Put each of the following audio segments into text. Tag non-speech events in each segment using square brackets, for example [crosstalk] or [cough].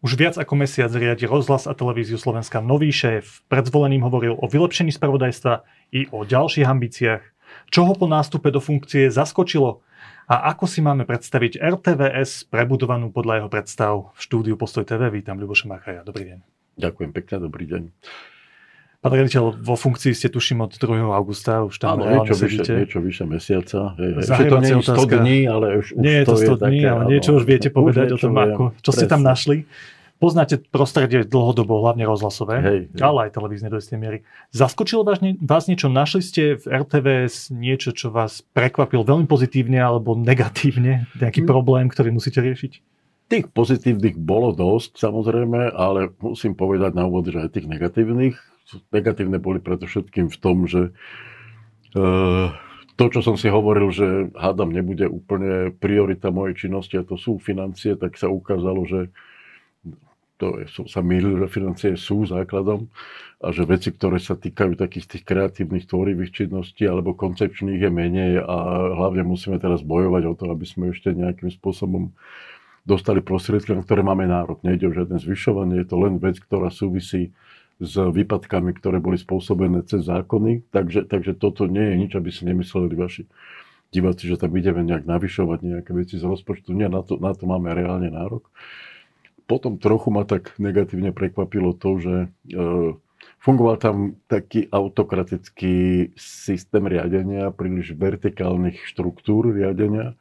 Už viac ako mesiac riadi rozhlas a televíziu Slovenska nový šéf. Pred zvolením hovoril o vylepšení spravodajstva i o ďalších ambíciách. Čo ho po nástupe do funkcie zaskočilo? A ako si máme predstaviť RTVS prebudovanú podľa jeho predstav? V štúdiu Postoj TV vítam Ľuboša Machaja. Dobrý deň. Ďakujem pekne, dobrý deň. Pán riaditeľ, vo funkcii ste tuším od 2. augusta, už tam Áno, niečo vyše, niečo vyše mesiaca. Hej. to nie je 100 dní, ale už, už nie je to 100 je dní, také, ale niečo už viete povedať o tom, ako, čo presne. ste tam našli. Poznáte prostredie dlhodobo, hlavne rozhlasové, hej, hej. ale aj televízne do istej miery. Zaskočilo vás, vás niečo? Našli ste v RTVS niečo, čo vás prekvapil veľmi pozitívne alebo negatívne? Nejaký hm. problém, ktorý musíte riešiť? Tých pozitívnych bolo dosť, samozrejme, ale musím povedať na úvod, že aj tých negatívnych negatívne boli preto všetkým v tom, že e, to, čo som si hovoril, že hádam nebude úplne priorita mojej činnosti a to sú financie, tak sa ukázalo, že to som sa mýlil, že financie sú základom a že veci, ktoré sa týkajú takých tých kreatívnych, tvorivých činností alebo koncepčných je menej a hlavne musíme teraz bojovať o to, aby sme ešte nejakým spôsobom dostali prostriedky, na ktoré máme nárok. Nejde o žiadne zvyšovanie, je to len vec, ktorá súvisí s výpadkami, ktoré boli spôsobené cez zákony. Takže, takže toto nie je nič, aby si nemysleli vaši diváci, že tam ideme nejak navyšovať nejaké veci z rozpočtu. Nie, na to, na to máme reálne nárok. Potom trochu ma tak negatívne prekvapilo to, že e, fungoval tam taký autokratický systém riadenia, príliš vertikálnych štruktúr riadenia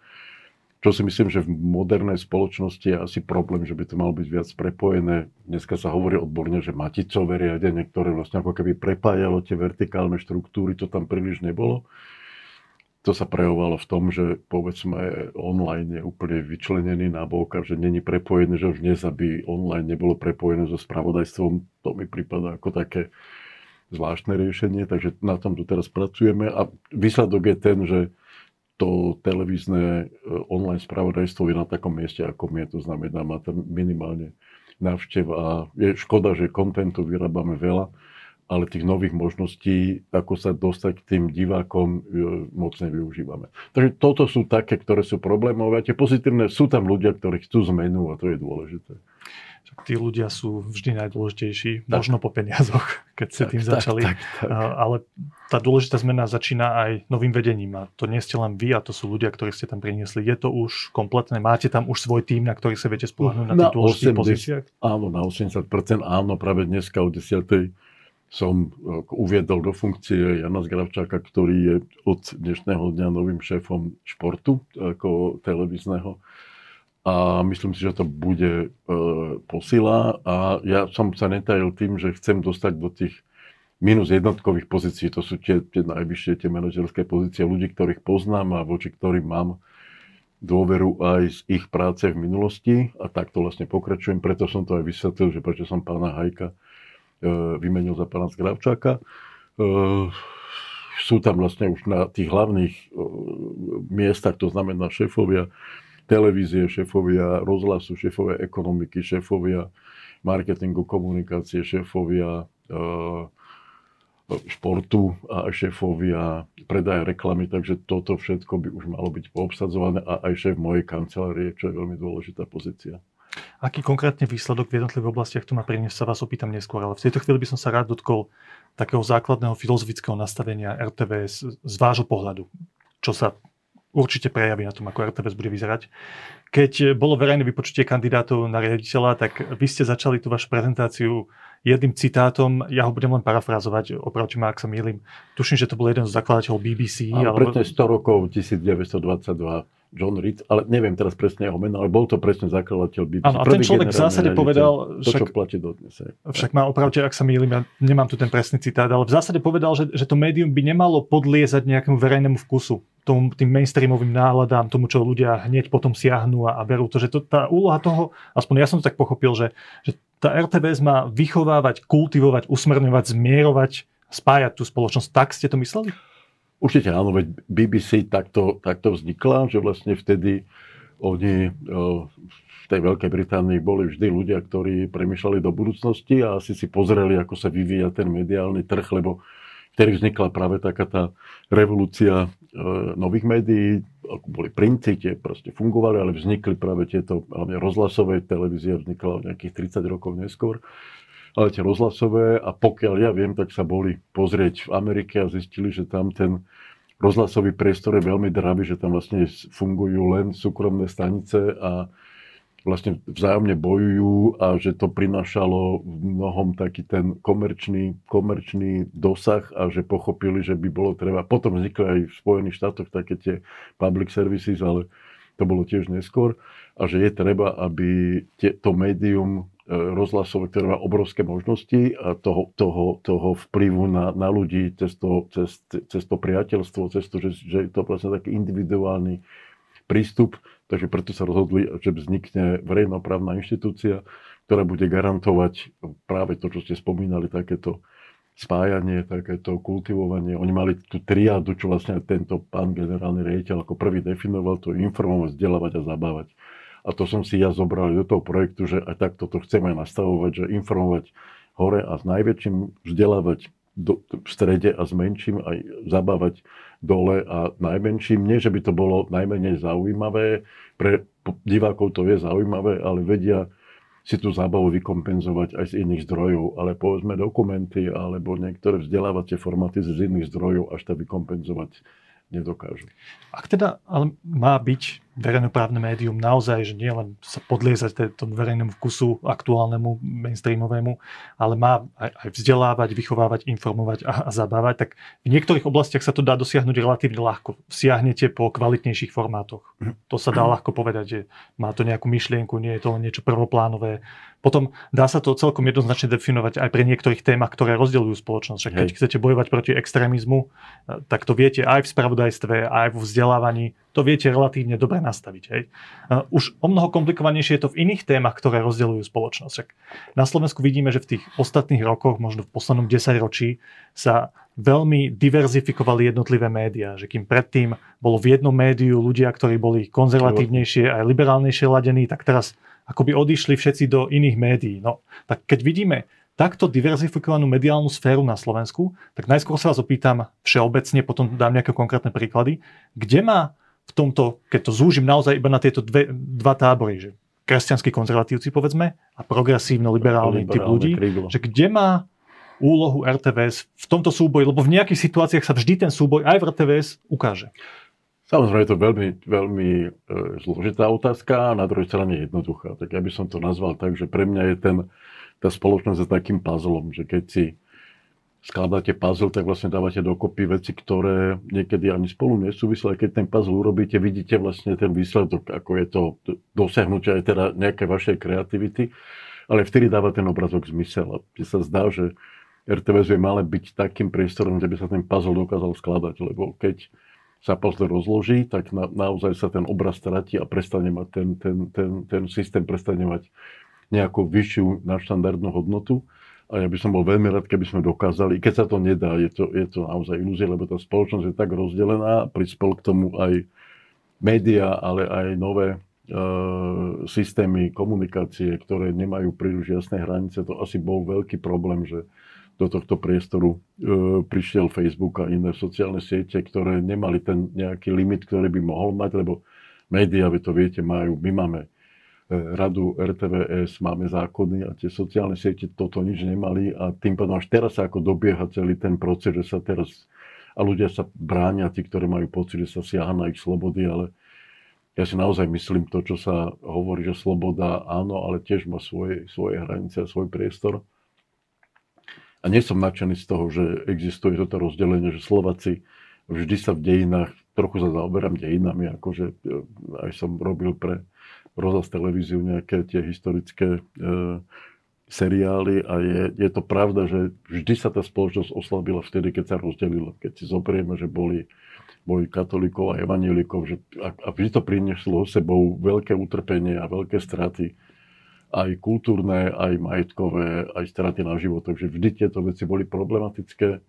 čo si myslím, že v modernej spoločnosti je asi problém, že by to malo byť viac prepojené. Dneska sa hovorí odborne, že maticové riadenie, ktoré vlastne ako keby prepájalo tie vertikálne štruktúry, to tam príliš nebolo. To sa prejavovalo v tom, že povedzme online je úplne vyčlenený na bok a že není prepojené, že už dnes, aby online nebolo prepojené so spravodajstvom, to mi prípada ako také zvláštne riešenie, takže na tom tu teraz pracujeme. A výsledok je ten, že to televízne e, online spravodajstvo je na takom mieste, ako je. To znamená, má tam minimálne návštev a je škoda, že kontentu vyrábame veľa, ale tých nových možností, ako sa dostať k tým divákom, e, moc nevyužívame. Takže toto sú také, ktoré sú problémové. A tie pozitívne, sú tam ľudia, ktorí chcú zmenu a to je dôležité tí ľudia sú vždy najdôležitejší, tak. možno po peniazoch, [laughs] keď ste tým tak, začali. Tak, tak, tak. Ale tá dôležitá zmena začína aj novým vedením a to nie ste len vy a to sú ľudia, ktorí ste tam priniesli. Je to už kompletné? Máte tam už svoj tým, na ktorý sa viete spolahnúť na, na tých dôležitých 80, pozíciách? Áno, na 80%. Áno, práve dneska o 10 som e, uviedol do funkcie Jana Zgravčáka, ktorý je od dnešného dňa novým šéfom športu ako televízneho. A myslím si, že to bude e, posila. A ja som sa netajil tým, že chcem dostať do tých minus jednotkových pozícií, to sú tie, tie najvyššie, tie manažerské pozície ľudí, ktorých poznám a voči ktorým mám dôveru aj z ich práce v minulosti. A takto vlastne pokračujem, preto som to aj vysvetlil, že prečo som pána Hajka e, vymenil za pána Zgravčáka. E, sú tam vlastne už na tých hlavných e, miestach, to znamená šéfovia televízie, šéfovia rozhlasu, šéfovia ekonomiky, šéfovia marketingu, komunikácie, šéfovia e, športu a šéfovia predaja reklamy, takže toto všetko by už malo byť poobsadzované a aj šéf mojej kancelárie, čo je veľmi dôležitá pozícia. Aký konkrétne výsledok v jednotlivých oblastiach tu má priniesť, sa vás opýtam neskôr, ale v tejto chvíli by som sa rád dotkol takého základného filozofického nastavenia RTVS z vášho pohľadu. Čo sa určite prejaví na tom, ako RTVS bude vyzerať. Keď bolo verejné vypočutie kandidátov na riaditeľa, tak vy ste začali tú vašu prezentáciu jedným citátom, ja ho budem len parafrazovať, opravte ma, ak sa mýlim. Tuším, že to bol jeden z zakladateľov BBC. Ale alebo... presne 100 rokov, 1922 John Reed, ale neviem teraz presne jeho meno, ale bol to presne zakladateľ BBC. Áno, a ten človek v zásade povedal... To, však, čo platí dodnes. Však má opravte, ak sa mýlim, ja nemám tu ten presný citát, ale v zásade povedal, že, že to médium by nemalo podliezať nejakému verejnému vkusu, tomu, tým mainstreamovým náladám, tomu, čo ľudia hneď potom siahnu a, a berú to, že to, tá úloha toho, aspoň ja som to tak pochopil, že, že tá RTBS má vychovávať, kultivovať, usmerňovať, zmierovať, spájať tú spoločnosť. Tak ste to mysleli? Určite áno, veď BBC takto, takto vznikla, že vlastne vtedy oni v tej Veľkej Británii boli vždy ľudia, ktorí premyšľali do budúcnosti a asi si pozreli, ako sa vyvíja ten mediálny trh, lebo vtedy vznikla práve taká tá revolúcia e, nových médií, boli printy, tie proste fungovali, ale vznikli práve tieto, hlavne rozhlasové televízie, vznikla nejakých 30 rokov neskôr, ale tie rozhlasové a pokiaľ ja viem, tak sa boli pozrieť v Amerike a zistili, že tam ten rozhlasový priestor je veľmi dravý, že tam vlastne fungujú len súkromné stanice a vlastne vzájomne bojujú a že to prinášalo v mnohom taký ten komerčný, komerčný dosah a že pochopili, že by bolo treba, potom vznikli aj v Spojených štátoch také tie public services, ale to bolo tiež neskôr a že je treba, aby tie, to médium rozhlasové, ktoré má obrovské možnosti toho, toho, toho vplyvu na, na ľudí cez to, cez, cez to priateľstvo, cez to, že, že je to vlastne taký individuálny prístup, takže preto sa rozhodli, že vznikne verejnoprávna inštitúcia, ktorá bude garantovať práve to, čo ste spomínali, takéto spájanie, takéto kultivovanie. Oni mali tú triádu, čo vlastne tento pán generálny riaditeľ ako prvý definoval, to informovať, vzdelávať a zabávať. A to som si ja zobral do toho projektu, že aj takto to chceme nastavovať, že informovať hore a s najväčším vzdelávať do, v strede a s menším aj zabávať dole a najmenším. Nie, že by to bolo najmenej zaujímavé, pre divákov to je zaujímavé, ale vedia si tú zábavu vykompenzovať aj z iných zdrojov, ale povedzme dokumenty alebo niektoré vzdelávacie formáty z iných zdrojov až tak vykompenzovať nedokážu. Ak teda ale má byť verejnoprávne médium naozaj, že nie len sa podliezať tomu verejnému vkusu aktuálnemu, mainstreamovému, ale má aj, vzdelávať, vychovávať, informovať a, a zabávať, tak v niektorých oblastiach sa to dá dosiahnuť relatívne ľahko. Siahnete po kvalitnejších formátoch. To sa dá ľahko povedať, že má to nejakú myšlienku, nie je to len niečo prvoplánové. Potom dá sa to celkom jednoznačne definovať aj pre niektorých témach, ktoré rozdeľujú spoločnosť. Keď chcete bojovať proti extrémizmu, tak to viete aj v spravodajstve, aj vo vzdelávaní to viete relatívne dobre nastaviť. Hej. Už o mnoho komplikovanejšie je to v iných témach, ktoré rozdeľujú spoločnosť. Na Slovensku vidíme, že v tých ostatných rokoch, možno v poslednom 10 ročí, sa veľmi diverzifikovali jednotlivé médiá. Že kým predtým bolo v jednom médiu ľudia, ktorí boli konzervatívnejšie aj liberálnejšie ladení, tak teraz akoby odišli všetci do iných médií. No, tak keď vidíme takto diverzifikovanú mediálnu sféru na Slovensku, tak najskôr sa vás opýtam všeobecne, potom dám nejaké konkrétne príklady, kde má v tomto, keď to zúžim naozaj iba na tieto dve, dva tábory, že kresťanskí konzervatívci povedzme a progresívno-liberálny typ ľudí, krídlo. že kde má úlohu RTVS v tomto súboji, lebo v nejakých situáciách sa vždy ten súboj aj v RTVS ukáže. Samozrejme je to veľmi, veľmi e, zložitá otázka a na druhej strane jednoduchá. Tak ja by som to nazval tak, že pre mňa je ten, tá spoločnosť s takým puzzlom, že keď si skladáte puzzle, tak vlastne dávate dokopy veci, ktoré niekedy ani spolu nesúvisia. Keď ten puzzle urobíte, vidíte vlastne ten výsledok, ako je to dosiahnutie aj teda nejaké vašej kreativity, ale vtedy dáva ten obrazok zmysel. A mne sa zdá, že RTVS je malé byť takým priestorom, kde by sa ten puzzle dokázal skladať, lebo keď sa puzzle rozloží, tak na, naozaj sa ten obraz stratí a prestane mať ten, ten, ten, ten systém prestane mať nejakú vyššiu nadštandardnú hodnotu a ja by som bol veľmi rád, keby sme dokázali, keď sa to nedá, je to, je to naozaj ilúzia, lebo tá spoločnosť je tak rozdelená, prispel k tomu aj média, ale aj nové e, systémy komunikácie, ktoré nemajú príliš jasné hranice. To asi bol veľký problém, že do tohto priestoru e, prišiel Facebook a iné sociálne siete, ktoré nemali ten nejaký limit, ktorý by mohol mať, lebo médiá, vy to viete, majú, my máme radu RTVS, máme zákony a tie sociálne siete toto nič nemali a tým pádom až teraz sa ako dobieha celý ten proces, že sa teraz a ľudia sa bránia, tí, ktorí majú pocit, že sa siaha na ich slobody, ale ja si naozaj myslím to, čo sa hovorí, že sloboda áno, ale tiež má svoje, svoje hranice a svoj priestor. A nie som nadšený z toho, že existuje toto rozdelenie, že Slováci vždy sa v dejinách, trochu sa zaoberám dejinami, akože e, aj som robil pre rozhlas televíziu nejaké tie historické e, seriály a je, je to pravda, že vždy sa tá spoločnosť oslabila vtedy, keď sa rozdelila. Keď si zoberieme, že boli, boli katolíkov a evanielikov že, a, a vždy to prinieslo sebou veľké utrpenie a veľké straty aj kultúrne, aj majetkové, aj straty na život. Takže vždy tieto veci boli problematické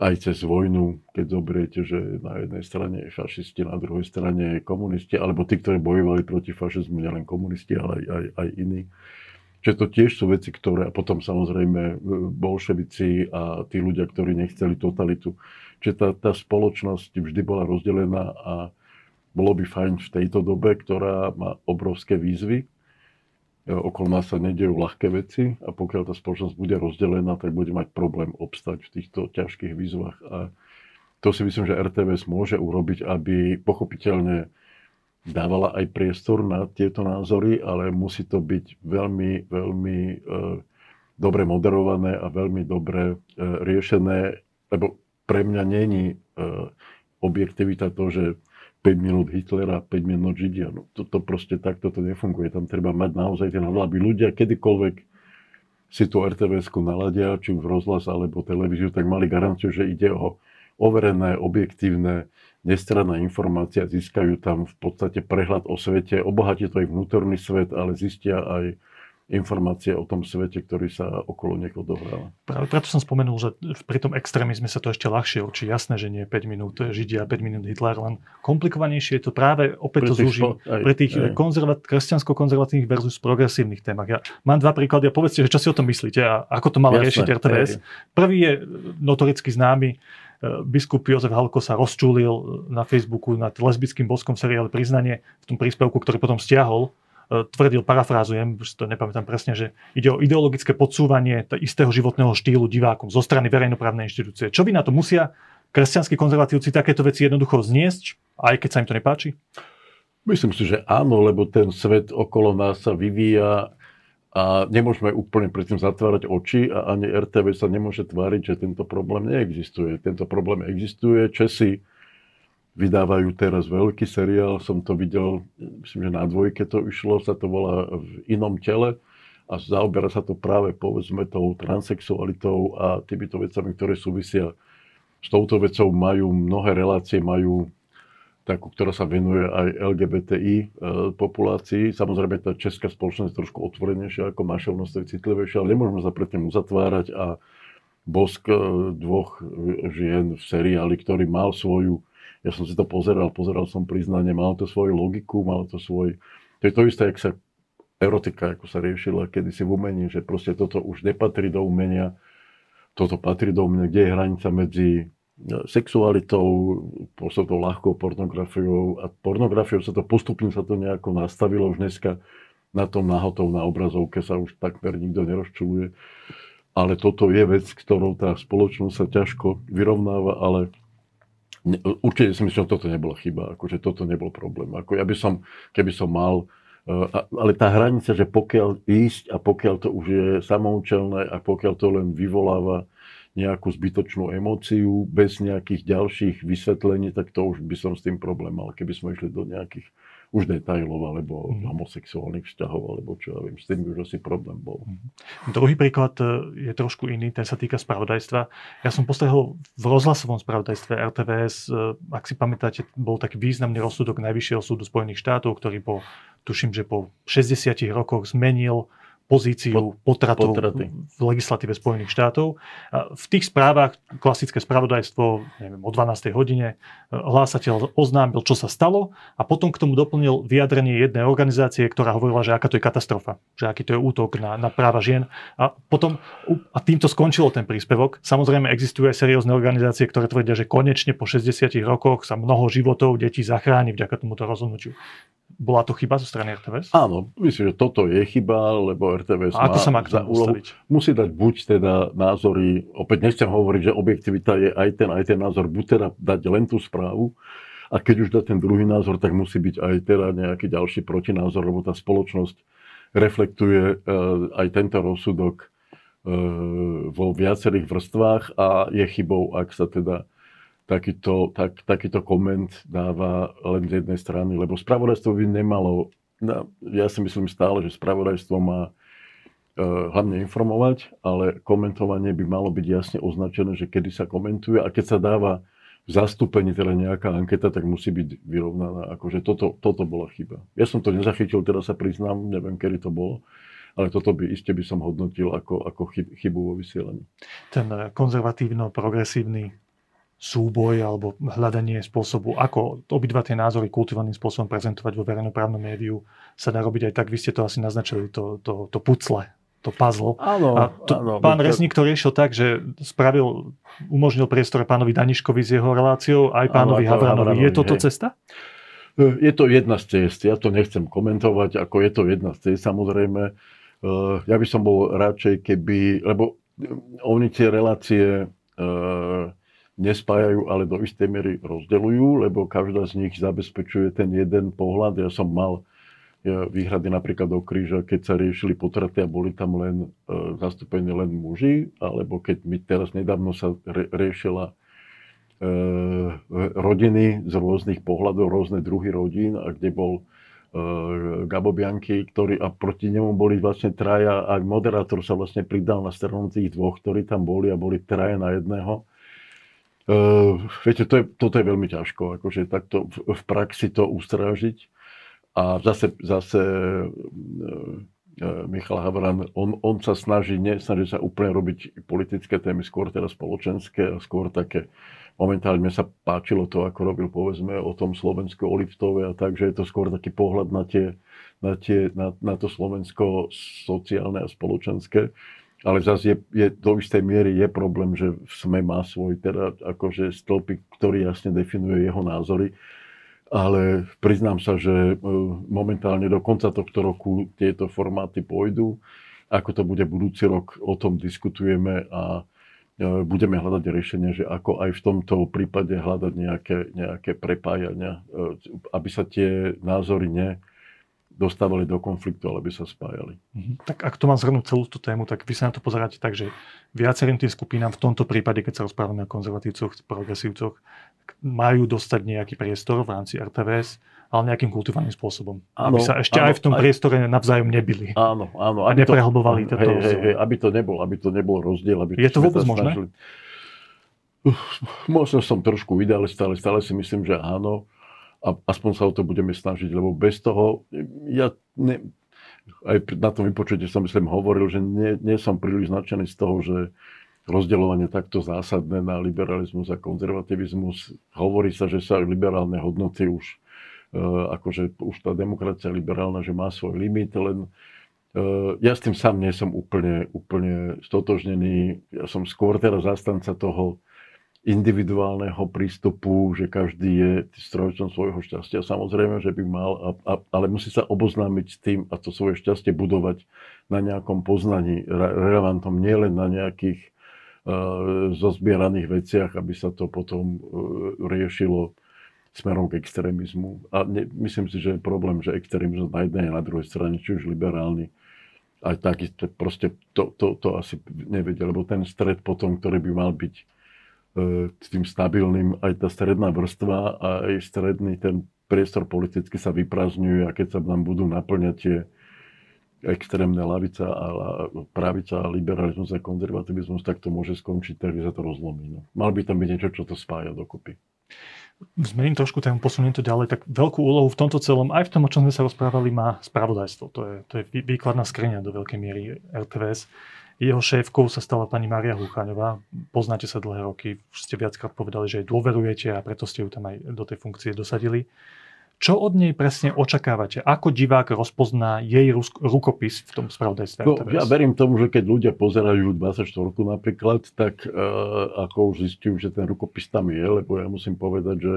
aj cez vojnu, keď zoberiete, že na jednej strane je fašisti, na druhej strane je komunisti, alebo tí, ktorí bojovali proti fašizmu, nielen komunisti, ale aj, aj, aj iní. Čiže to tiež sú veci, ktoré, a potom samozrejme e, bolševici a tí ľudia, ktorí nechceli totalitu. Čiže tá, tá spoločnosť vždy bola rozdelená a bolo by fajn v tejto dobe, ktorá má obrovské výzvy, okolo nás sa nedejú ľahké veci a pokiaľ tá spoločnosť bude rozdelená, tak bude mať problém obstať v týchto ťažkých výzvach. A to si myslím, že RTVS môže urobiť, aby pochopiteľne dávala aj priestor na tieto názory, ale musí to byť veľmi, veľmi e, dobre moderované a veľmi dobre e, riešené, lebo pre mňa není e, objektivita to, že 5 minút Hitlera, 5 minút Židia. No, to, to proste takto to nefunguje. Tam treba mať naozaj ten aby ľudia kedykoľvek si tú RTVS-ku naladia, či už rozhlas alebo televíziu, tak mali garanciu, že ide o overené, objektívne, nestranná informácia, získajú tam v podstate prehľad o svete, obohatí to aj vnútorný svet, ale zistia aj informácie o tom svete, ktorý sa okolo niekoho dohráva. Práve preto som spomenul, že pri tom extrémizme sa to ešte ľahšie učí. Jasné, že nie 5 minút Židia, 5 minút Hitler, len komplikovanejšie je to práve opäť to zúžim pri tých konzervat, kresťansko-konzervatívnych versus progresívnych témach. Ja mám dva príklady a povedzte, že čo si o tom myslíte a ako to malo riešiť RTVS. Prvý je notoricky známy biskup Jozef Halko sa rozčúlil na Facebooku nad lesbickým boskom seriálu Priznanie v tom príspevku, ktorý potom stiahol, e, tvrdil, parafrázujem, už to nepamätám presne, že ide o ideologické podsúvanie istého životného štýlu divákom zo strany verejnoprávnej inštitúcie. Čo by na to musia kresťanskí konzervatívci takéto veci jednoducho zniesť, aj keď sa im to nepáči? Myslím si, že áno, lebo ten svet okolo nás sa vyvíja a nemôžeme úplne predtým zatvárať oči a ani RTV sa nemôže tváriť, že tento problém neexistuje. Tento problém existuje. Česi vydávajú teraz veľký seriál, som to videl, myslím, že na dvojke to išlo, sa to volá v inom tele a zaoberá sa to práve povedzme tou transexualitou a týmito vecami, ktoré súvisia s touto vecou, majú mnohé relácie, majú takú, ktorá sa venuje aj LGBTI e, populácii. Samozrejme, tá česká spoločnosť je trošku otvorenejšia ako mašelnosť, je citlivejšia, ale nemôžeme sa predtým uzatvárať a bosk e, dvoch žien v seriáli, ktorý mal svoju, ja som si to pozeral, pozeral som priznanie, mal to svoju logiku, mal to svoj, to je to isté, jak sa erotika, ako sa riešila kedysi v umení, že proste toto už nepatrí do umenia, toto patrí do umenia, kde je hranica medzi sexualitou, proste ľahkou pornografiou a pornografiou sa to postupne sa to nejako nastavilo už dneska na tom nahotov na obrazovke sa už takmer nikto nerozčuluje. Ale toto je vec, ktorou tá spoločnosť sa ťažko vyrovnáva, ale určite si myslím, že toto nebola chyba, akože toto nebol problém. Ako ja by som, keby som mal, uh, ale tá hranica, že pokiaľ ísť a pokiaľ to už je samoučelné a pokiaľ to len vyvoláva nejakú zbytočnú emóciu bez nejakých ďalších vysvetlení, tak to už by som s tým problém mal, keby sme išli do nejakých už detailov, alebo mm. homosexuálnych vzťahov, alebo čo ja viem, s tým už asi problém bol. Mm. Druhý príklad e, je trošku iný, ten sa týka spravodajstva. Ja som postrehol v rozhlasovom spravodajstve RTVS, e, ak si pamätáte, bol taký významný rozsudok Najvyššieho súdu Spojených štátov, ktorý po, tuším, že po 60 rokoch zmenil pozíciu potratov potraty. v legislatíve Spojených štátov. V tých správach, klasické spravodajstvo, neviem, o 12. hodine, e, hlásateľ oznámil, čo sa stalo a potom k tomu doplnil vyjadrenie jednej organizácie, ktorá hovorila, že aká to je katastrofa, že aký to je útok na, na práva žien. A potom, a týmto skončilo ten príspevok. Samozrejme, existujú aj seriózne organizácie, ktoré tvrdia, že konečne po 60 rokoch sa mnoho životov detí zachráni vďaka tomuto rozhodnutiu. Bola to chyba zo strany RTVS? Áno, myslím, že toto je chyba, lebo RTVS A má sa má tomu úlohu, musí dať buď teda názory, opäť nechcem hovoriť, že objektivita je aj ten, aj ten názor, buď teda dať len tú správu, a keď už dá ten druhý názor, tak musí byť aj teda nejaký ďalší protinázor, lebo tá spoločnosť reflektuje uh, aj tento rozsudok uh, vo viacerých vrstvách a je chybou, ak sa teda takýto, tak, takýto koment dáva len z jednej strany, lebo spravodajstvo by nemalo, ja si myslím stále, že spravodajstvo má e, hlavne informovať, ale komentovanie by malo byť jasne označené, že kedy sa komentuje a keď sa dáva v zastúpení teda nejaká anketa, tak musí byť vyrovnaná. Akože toto, toto bola chyba. Ja som to nezachytil, teraz sa priznám, neviem, kedy to bolo, ale toto by iste by som hodnotil ako, ako chybu vo vysielaní. Ten konzervatívno-progresívny súboj alebo hľadanie spôsobu, ako obidva tie názory kultivovaným spôsobom prezentovať vo verejnoprávnom médiu, sa dá robiť aj tak. Vy ste to asi naznačili, to, to, to pucle, to puzzle. Áno, a to, áno, pán to... Rezník to riešil tak, že spravil, umožnil priestor pánovi Daniškovi s jeho reláciou, aj pánovi áno, Havranovi. Je toto hej. cesta? Je to jedna z ciest, ja to nechcem komentovať, ako je to jedna z ciest, samozrejme. Ja by som bol radšej, keby, lebo oni tie relácie nespájajú, ale do istej miery rozdeľujú, lebo každá z nich zabezpečuje ten jeden pohľad. Ja som mal výhrady napríklad do kríža, keď sa riešili potraty a boli tam len e, zastúpení len muži, alebo keď mi teraz nedávno sa re, riešila e, rodiny z rôznych pohľadov, rôzne druhy rodín a kde bol e, Gabo Bianchi, ktorý, a proti nemu boli vlastne traja, a moderátor sa vlastne pridal na stranu tých dvoch, ktorí tam boli a boli traja na jedného. Uh, viete, to je, toto je veľmi ťažko, akože takto v, v praxi to ustrážiť. A zase, zase uh, Michal Havran, on, on sa snaží, nesnaží sa úplne robiť politické témy, skôr teda spoločenské a skôr také, momentálne sa páčilo to, ako robil povedzme o tom Slovensku, o Liftove a tak, že je to skôr taký pohľad na, tie, na, tie, na, na to Slovensko sociálne a spoločenské. Ale zase je, je, do istej miery je problém, že SME má svoj teda akože stĺpik, ktorý jasne definuje jeho názory. Ale priznám sa, že e, momentálne do konca tohto roku tieto formáty pôjdu. Ako to bude budúci rok, o tom diskutujeme a e, budeme hľadať riešenie, že ako aj v tomto prípade hľadať nejaké, nejaké prepájania, e, aby sa tie názory ne, dostávali do konfliktu, ale by sa spájali. Mhm. Tak ak to mám zhrnúť celú tú tému, tak vy sa na to pozeráte tak, že viacerým tým skupinám v tomto prípade, keď sa rozprávame o konzervatívcoch, progresívcoch, majú dostať nejaký priestor v rámci RTVS, ale nejakým kultivovaným spôsobom. Áno, aby sa ešte áno, aj v tom aj... priestore navzájom nebili. Áno, áno. A neprehlbovali to, hej, hej, hej, aby to nebol, aby to nebol rozdiel. Aby Je to vôbec možné? Snažili... Možno som trošku idealista, ale stále si myslím, že áno a aspoň sa o to budeme snažiť, lebo bez toho, ja ne, aj na tom vypočute som myslím hovoril, že nie, nie som príliš značený z toho, že rozdeľovanie takto zásadné na liberalizmus a konzervativizmus. Hovorí sa, že sa liberálne hodnoty už, uh, akože už tá demokracia liberálna, že má svoj limit, len uh, ja s tým sám nie som úplne, úplne stotožnený. Ja som skôr teraz zastanca toho, individuálneho prístupu, že každý je strojcom svojho šťastia. Samozrejme, že by mal, a, a, ale musí sa oboznámiť s tým a to svoje šťastie budovať na nejakom poznaní relevantom, nielen na nejakých uh, zozbieraných veciach, aby sa to potom uh, riešilo smerom k extrémizmu. A ne, myslím si, že je problém, že extrémizmus na jednej a na druhej strane, či už liberálny, aj tak, proste to, to, to asi nevedia, lebo ten stred potom, ktorý by mal byť s tým stabilným aj tá stredná vrstva a aj stredný ten priestor politicky sa vyprázdňuje a keď sa nám budú naplňať tie extrémne lavica a pravica a liberalizmus a konzervativizmus, tak to môže skončiť tak, sa to rozlomí. No. Mal by tam byť niečo, čo to spája dokopy. Zmením trošku tému, posuniem to ďalej, tak veľkú úlohu v tomto celom, aj v tom, o čom sme sa rozprávali, má spravodajstvo. To je, to je výkladná skriňa do veľkej miery RTVS. Jeho šéfkou sa stala pani Maria Húchaňová. Poznáte sa dlhé roky, už ste viackrát povedali, že jej dôverujete a preto ste ju tam aj do tej funkcie dosadili. Čo od nej presne očakávate? Ako divák rozpozná jej rukopis v tom spravodajstve? No, ja verím tomu, že keď ľudia pozerajú 24 napríklad, tak uh, ako už zistujú, že ten rukopis tam je, lebo ja musím povedať, že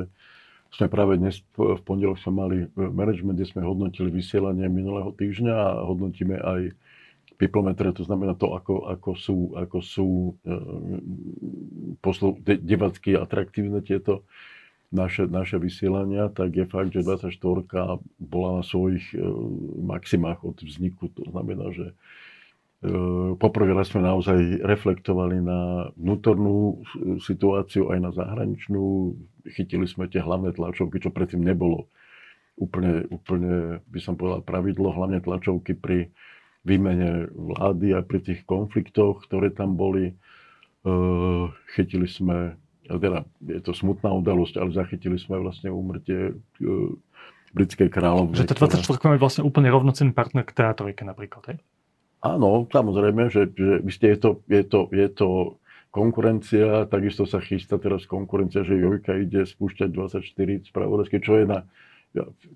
sme práve dnes v pondelok sme mali management, kde sme hodnotili vysielanie minulého týždňa a hodnotíme aj Piplometre, to znamená to, ako, ako sú, ako sú e, divacky atraktívne tieto naše, naše vysielania, tak je fakt, že 24 bola na svojich e, maximách od vzniku. To znamená, že e, poprvé raz sme naozaj reflektovali na vnútornú situáciu, aj na zahraničnú. Chytili sme tie hlavné tlačovky, čo predtým nebolo úplne, úplne by som povedal, pravidlo, hlavne tlačovky pri výmene vlády a pri tých konfliktoch, ktoré tam boli. Eh, chytili sme, teda je to smutná udalosť, ale zachytili sme vlastne úmrtie eh, britskej kráľovny. Že tá 24 je vlastne úplne rovnocenný partner k teatrojke napríklad, hej? Áno, samozrejme, že, že je to, je to, je to konkurencia, takisto sa chystá teraz konkurencia, že Jojka ide spúšťať 24 spravodajské, čo je na,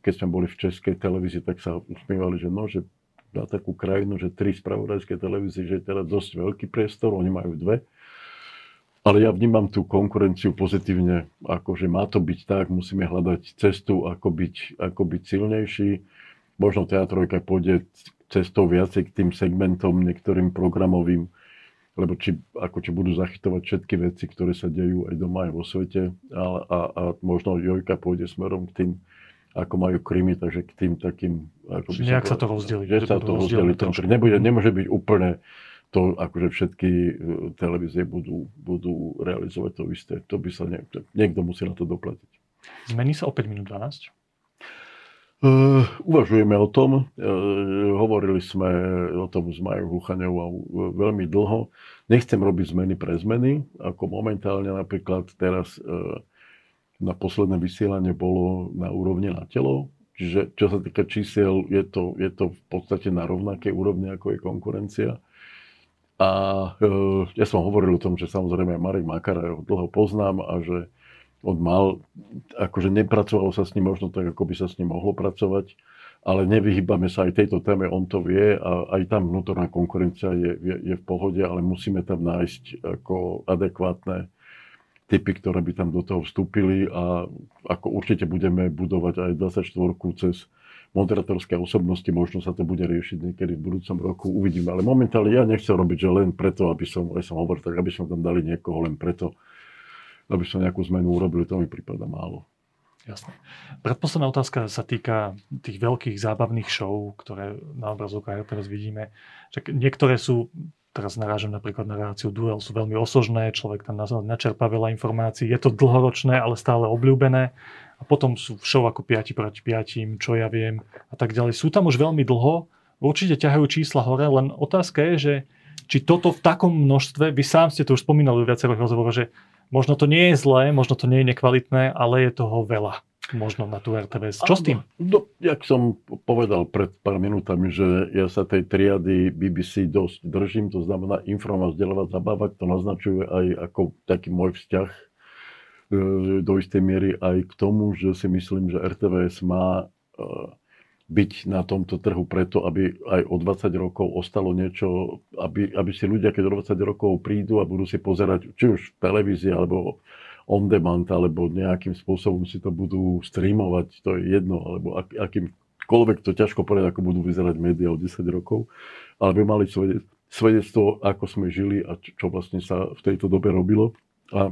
keď sme boli v českej televízii, tak sa usmievali, že no, že na takú krajinu, že tri spravodajské televízie, že je teda dosť veľký priestor, oni majú dve. Ale ja vnímam tú konkurenciu pozitívne, ako že má to byť tak, musíme hľadať cestu, ako byť, ako byť silnejší. Možno teatrojka pôjde cestou viacej k tým segmentom, niektorým programovým, lebo či, ako či budú zachytovať všetky veci, ktoré sa dejú aj doma, aj vo svete. A, a, a možno Jojka pôjde smerom k tým ako majú krymy, takže k tým takým... Ako by nejak sa to rozdeli. Že sa to rozdeli. Nebude, nemôže byť úplne to, akože všetky e, televízie budú, budú realizovať to isté. To by sa nie, niekto musí na to doplatiť. Zmení sa o 5 minút 12? Uh, uvažujeme o tom. Uh, hovorili sme o tom s Majou Hluchaňovou veľmi dlho. Nechcem robiť zmeny pre zmeny, ako momentálne napríklad teraz uh, na posledné vysielanie bolo na úrovni na telo. Čiže čo sa týka čísiel, je to, je to v podstate na rovnakej úrovni, ako je konkurencia. A e, ja som hovoril o tom, že samozrejme Marek Makara, ho dlho poznám a že on mal, akože nepracovalo sa s ním možno tak, ako by sa s ním mohlo pracovať, ale nevyhýbame sa aj tejto téme, on to vie a aj tam vnútorná konkurencia je, je, je v pohode, ale musíme tam nájsť ako adekvátne typy, ktoré by tam do toho vstúpili a ako určite budeme budovať aj 24 cez moderatorské osobnosti, možno sa to bude riešiť niekedy v budúcom roku, uvidíme. Ale momentálne ja nechcem robiť, že len preto, aby som, aj som hovoril, tak aby som tam dali niekoho len preto, aby som nejakú zmenu urobili, to mi prípada málo. Jasné. Predposledná otázka sa týka tých veľkých zábavných show, ktoré na obrazovkách teraz vidíme. Však niektoré sú teraz narážam napríklad na reláciu Duel, sú veľmi osožné, človek tam načerpá veľa informácií, je to dlhoročné, ale stále obľúbené. A potom sú show ako 5 proti 5, čo ja viem a tak ďalej. Sú tam už veľmi dlho, určite ťahajú čísla hore, len otázka je, že či toto v takom množstve, vy sám ste to už spomínali v viacerých rozhovoroch, že možno to nie je zlé, možno to nie je nekvalitné, ale je toho veľa možno na tú RTVS. Čo s tým? No, jak som povedal pred pár minútami, že ja sa tej triady BBC dosť držím, to znamená informovať, vzdelávať, zabávať, to naznačuje aj ako taký môj vzťah e, do istej miery aj k tomu, že si myslím, že RTVS má e, byť na tomto trhu preto, aby aj o 20 rokov ostalo niečo, aby, aby si ľudia, keď o 20 rokov prídu a budú si pozerať, či už v televízii, alebo on demand alebo nejakým spôsobom si to budú streamovať, to je jedno, alebo ak, akýmkoľvek to ťažko povedať, ako budú vyzerať médiá o 10 rokov, ale by mali svedectvo, ako sme žili a čo, čo vlastne sa v tejto dobe robilo. A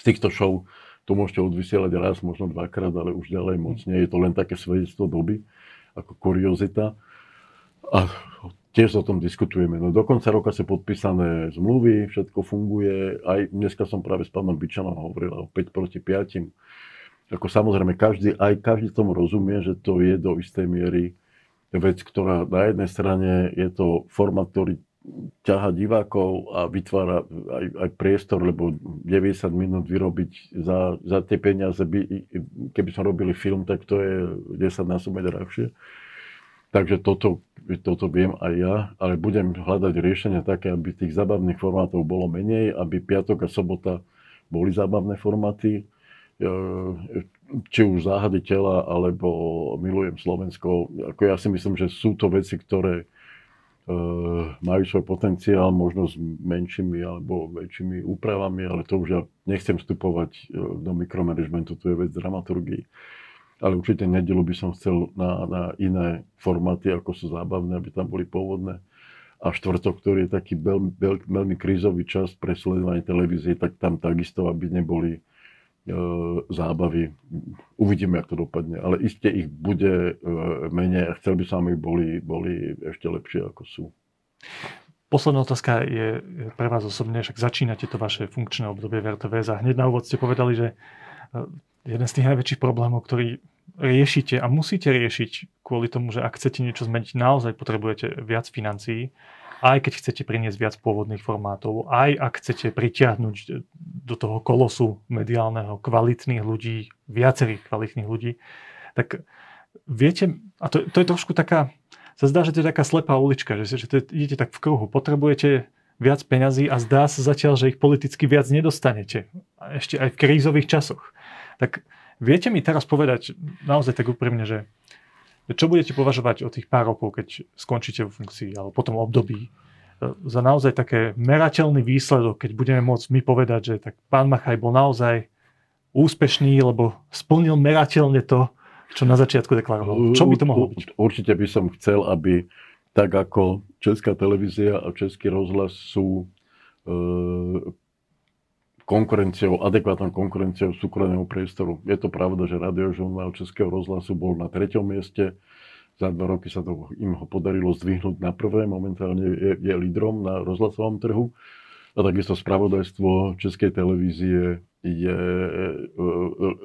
z týchto show to môžete odvysielať raz, možno dvakrát, ale už ďalej moc nie. Je to len také svedectvo doby, ako kuriozita. A tiež o tom diskutujeme. No do konca roka sú podpísané zmluvy, všetko funguje. Aj dneska som práve s pánom Byčanom hovoril o 5 proti 5. Ako samozrejme, každý, aj každý tomu rozumie, že to je do istej miery vec, ktorá na jednej strane je to format, ktorý ťaha divákov a vytvára aj, aj priestor, lebo 90 minút vyrobiť za, za tie peniaze, by, keby sme robili film, tak to je 10 násobne drahšie. Takže toto, toto viem aj ja, ale budem hľadať riešenia také, aby tých zábavných formátov bolo menej, aby piatok a sobota boli zábavné formáty, e, či už záhady tela, alebo milujem Slovensko. Ako ja si myslím, že sú to veci, ktoré e, majú svoj potenciál, možno s menšími alebo väčšími úpravami, ale to už ja nechcem vstupovať e, do mikromanagementu, to je vec dramaturgii ale určite nedelu by som chcel na, na iné formáty, ako sú zábavné, aby tam boli pôvodné. A štvrtok, ktorý je taký veľmi, veľmi, krízový čas pre sledovanie televízie, tak tam takisto, aby neboli e, zábavy. Uvidíme, ako to dopadne. Ale iste ich bude e, menej a chcel by som, aby boli, boli ešte lepšie, ako sú. Posledná otázka je pre vás osobne, však začínate to vaše funkčné obdobie v RTVS a hneď na úvod ste povedali, že e, jeden z tých najväčších problémov, ktorý riešite a musíte riešiť kvôli tomu, že ak chcete niečo zmeniť, naozaj potrebujete viac financií, aj keď chcete priniesť viac pôvodných formátov, aj ak chcete pritiahnuť do toho kolosu mediálneho kvalitných ľudí, viacerých kvalitných ľudí, tak viete, a to, to je trošku taká, sa zdá, že to je taká slepá ulička, že, že to, idete tak v kruhu, potrebujete viac peňazí a zdá sa zatiaľ, že ich politicky viac nedostanete. Ešte aj v krízových časoch. Tak viete mi teraz povedať naozaj tak úprimne, že čo budete považovať o tých pár rokov, keď skončíte vo funkcii alebo potom období e, za naozaj také merateľný výsledok, keď budeme môcť my povedať, že tak pán Machaj bol naozaj úspešný, lebo splnil merateľne to, čo na začiatku deklaroval. Čo by to mohlo byť? Určite by som chcel, aby tak ako Česká televízia a Český rozhlas sú e, konkurenciou, adekvátnou konkurenciou súkromného priestoru. Je to pravda, že radiožurnál Českého rozhlasu bol na treťom mieste. Za dva roky sa to im ho podarilo zdvihnúť na prvé. Momentálne je, je lídrom na rozhlasovom trhu. A takisto spravodajstvo Českej televízie je e, e,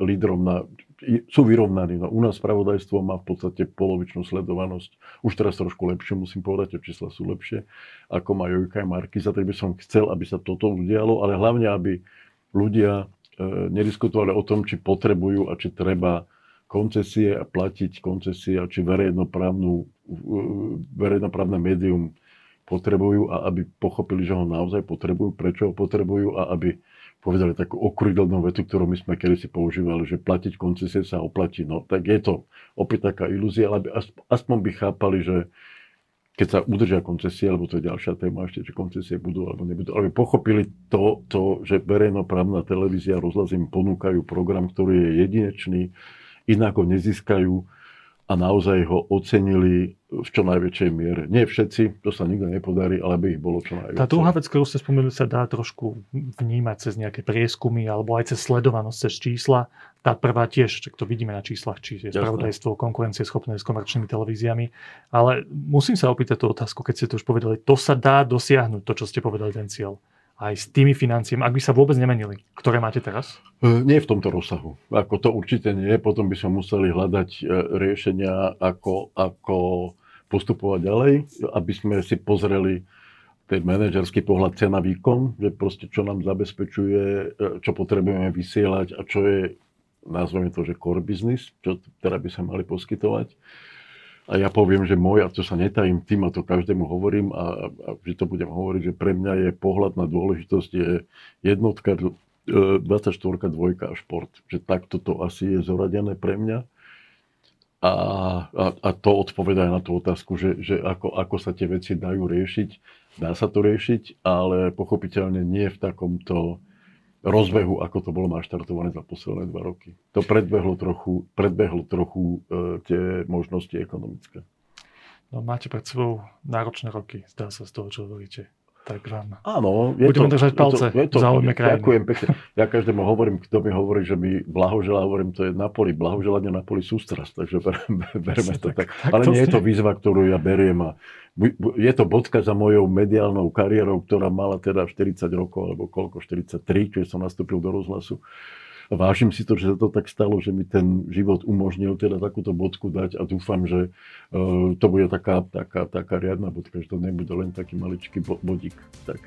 lídrom na sú vyrovnaní. No, u nás spravodajstvo má v podstate polovičnú sledovanosť. Už teraz trošku lepšie, musím povedať, že čísla sú lepšie, ako má Jojka a Markiza, tak by som chcel, aby sa toto udialo, ale hlavne, aby ľudia e, nediskutovali o tom, či potrebujú a či treba koncesie a platiť koncesie a či verejnoprávnu, e, verejnoprávne médium potrebujú a aby pochopili, že ho naozaj potrebujú, prečo ho potrebujú a aby povedali takú okrydelnú vetu, ktorú my sme kedysi používali, že platiť koncesie sa oplatí. No tak je to opäť taká ilúzia, ale aspoň by chápali, že keď sa udržia koncesie, alebo to je ďalšia téma ešte, či koncesie budú alebo nebudú, ale pochopili to, to že verejnoprávna televízia rozhlas im ponúkajú program, ktorý je jedinečný, inak ho nezískajú a naozaj ho ocenili v čo najväčšej miere. Nie všetci, to sa nikto nepodarí, ale by ich bolo čo najviac. Tá druhá vec, ktorú ste spomenuli, sa dá trošku vnímať cez nejaké prieskumy alebo aj cez sledovanosť, cez čísla. Tá prvá tiež, čak to vidíme na číslach, či je spravodajstvo schopné s komerčnými televíziami. Ale musím sa opýtať tú otázku, keď ste to už povedali, to sa dá dosiahnuť, to, čo ste povedali, ten cieľ aj s tými financiami, ak by sa vôbec nemenili, ktoré máte teraz? E, nie v tomto rozsahu. Ako to určite nie. Potom by sme museli hľadať e, riešenia, ako, ako postupovať ďalej, aby sme si pozreli ten manažerský pohľad cena výkon, že proste čo nám zabezpečuje, e, čo potrebujeme vysielať a čo je, nazveme to, že core business, čo teda by sa mali poskytovať. A ja poviem, že môj, a to sa netajím tým, a to každému hovorím, a, a že to budem hovoriť, že pre mňa je pohľad na dôležitosť je jednotka, 24, e, dvojka a šport. Že takto to asi je zoradené pre mňa. A, a, a to odpovedá na tú otázku, že, že ako, ako sa tie veci dajú riešiť. Dá sa to riešiť, ale pochopiteľne nie v takomto rozbehu, ako to bolo naštartované za posledné dva roky. To predbehlo trochu, predbehlo trochu e, tie možnosti ekonomické. No, máte pred sebou náročné roky, zdá sa z toho, čo hovoríte. Tak vám. Áno, je Budeme to, držať palce je to, je to, záujme krajiny. Ďakujem pekne. Ja každému hovorím, kto mi hovorí, že mi blahoželá, hovorím, to je na poli. Blahoželanie na poli sústrast, takže berme, to tak. tak. Ale nie je to výzva, ktorú ja beriem a je to bodka za mojou mediálnou kariérou, ktorá mala teda 40 rokov, alebo koľko, 43, keď som nastúpil do rozhlasu. Vážim si to, že sa to tak stalo, že mi ten život umožnil teda takúto bodku dať a dúfam, že uh, to bude taká, taká, taká riadna bodka, že to nebude len taký maličký bodík. Tak.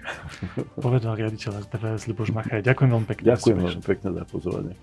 Povedal riaditeľ RTVS Liboš Machaj. Ďakujem veľmi pekne. Ďakujem veľmi pekne za pozoranie.